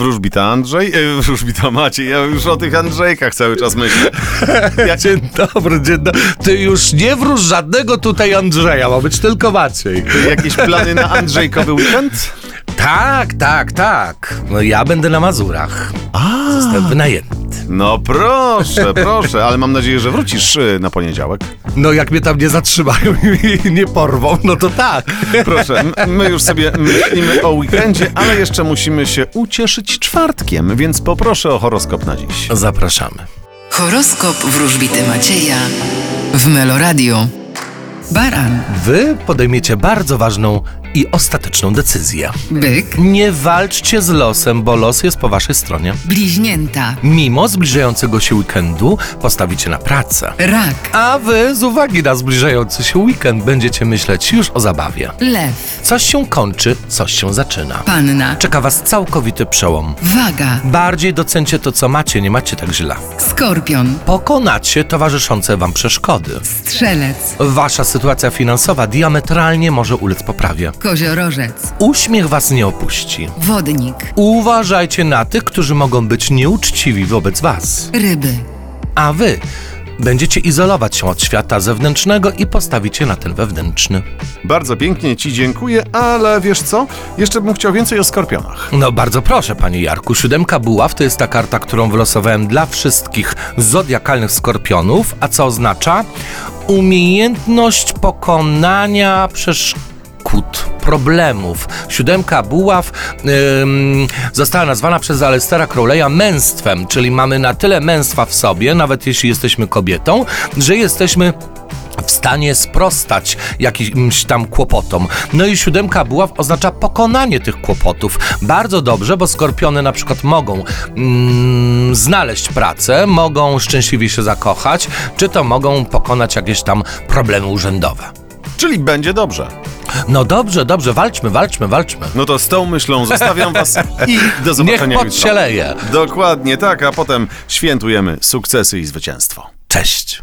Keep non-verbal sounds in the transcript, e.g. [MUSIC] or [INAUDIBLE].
Wróżbita Andrzej, e, wróżbita Maciej, ja już o tych Andrzejkach cały czas myślę. [LAUGHS] Ja cię, Dzień dobry, dzień dobry. Ty już nie wróż żadnego tutaj Andrzeja, ma być tylko Maciej. jakieś plany na Andrzejkowy weekend? Tak, tak, tak. No ja będę na Mazurach. A, Jestem wynajęty. No proszę, [LAUGHS] proszę, ale mam nadzieję, że wrócisz e, na poniedziałek. No jak mnie tam nie zatrzymają [LAUGHS] i nie porwą, no to tak. Proszę, m- my już sobie myślimy o weekendzie, ale jeszcze musimy się ucieszyć czwartkiem, więc poproszę o horoskop na dziś. Zapraszamy. Horoskop wróżbity Macieja w Meloradio. Baran, Wy podejmiecie bardzo ważną i ostateczną decyzję. byk, Nie walczcie z losem, bo los jest po waszej stronie. bliźnięta, Mimo zbliżającego się weekendu postawicie na pracę. rak, A wy z uwagi na zbliżający się weekend będziecie myśleć już o zabawie. lew, Coś się kończy, coś się zaczyna. panna, Czeka was całkowity przełom. waga, Bardziej docencie to, co macie, nie macie tak źle. skorpion, Pokonacie towarzyszące wam przeszkody. strzelec, Wasza sytuacja finansowa diametralnie może ulec poprawie. koziorożec, Uśmiech was nie opuści. wodnik, Uważajcie na tych, którzy mogą być nieuczciwi wobec was. ryby, A wy będziecie izolować się od świata zewnętrznego i postawicie na ten wewnętrzny. Bardzo pięknie Ci dziękuję, ale wiesz co? Jeszcze bym chciał więcej o skorpionach. No bardzo proszę, panie Jarku. Siódemka buław to jest ta karta, którą wylosowałem dla wszystkich zodiakalnych skorpionów, a co oznacza? Umiejętność pokonania przeszkód, problemów. Siódemka buław ym, została nazwana przez Alestera Crowley'a męstwem, czyli mamy na tyle męstwa w sobie, nawet jeśli jesteśmy kobietą, że jesteśmy w stanie sprostać jakimś tam kłopotom. No i siódemka buław oznacza pokonanie tych kłopotów. Bardzo dobrze, bo skorpiony na przykład mogą mm, znaleźć pracę, mogą szczęśliwie się zakochać, czy to mogą pokonać jakieś tam problemy urzędowe. Czyli będzie dobrze. No dobrze, dobrze, walczmy, walczmy, walczmy. No to z tą myślą zostawiam Was i do [LAUGHS] Niech zobaczenia pot jutro. się leje. Dokładnie tak, a potem świętujemy sukcesy i zwycięstwo. Cześć.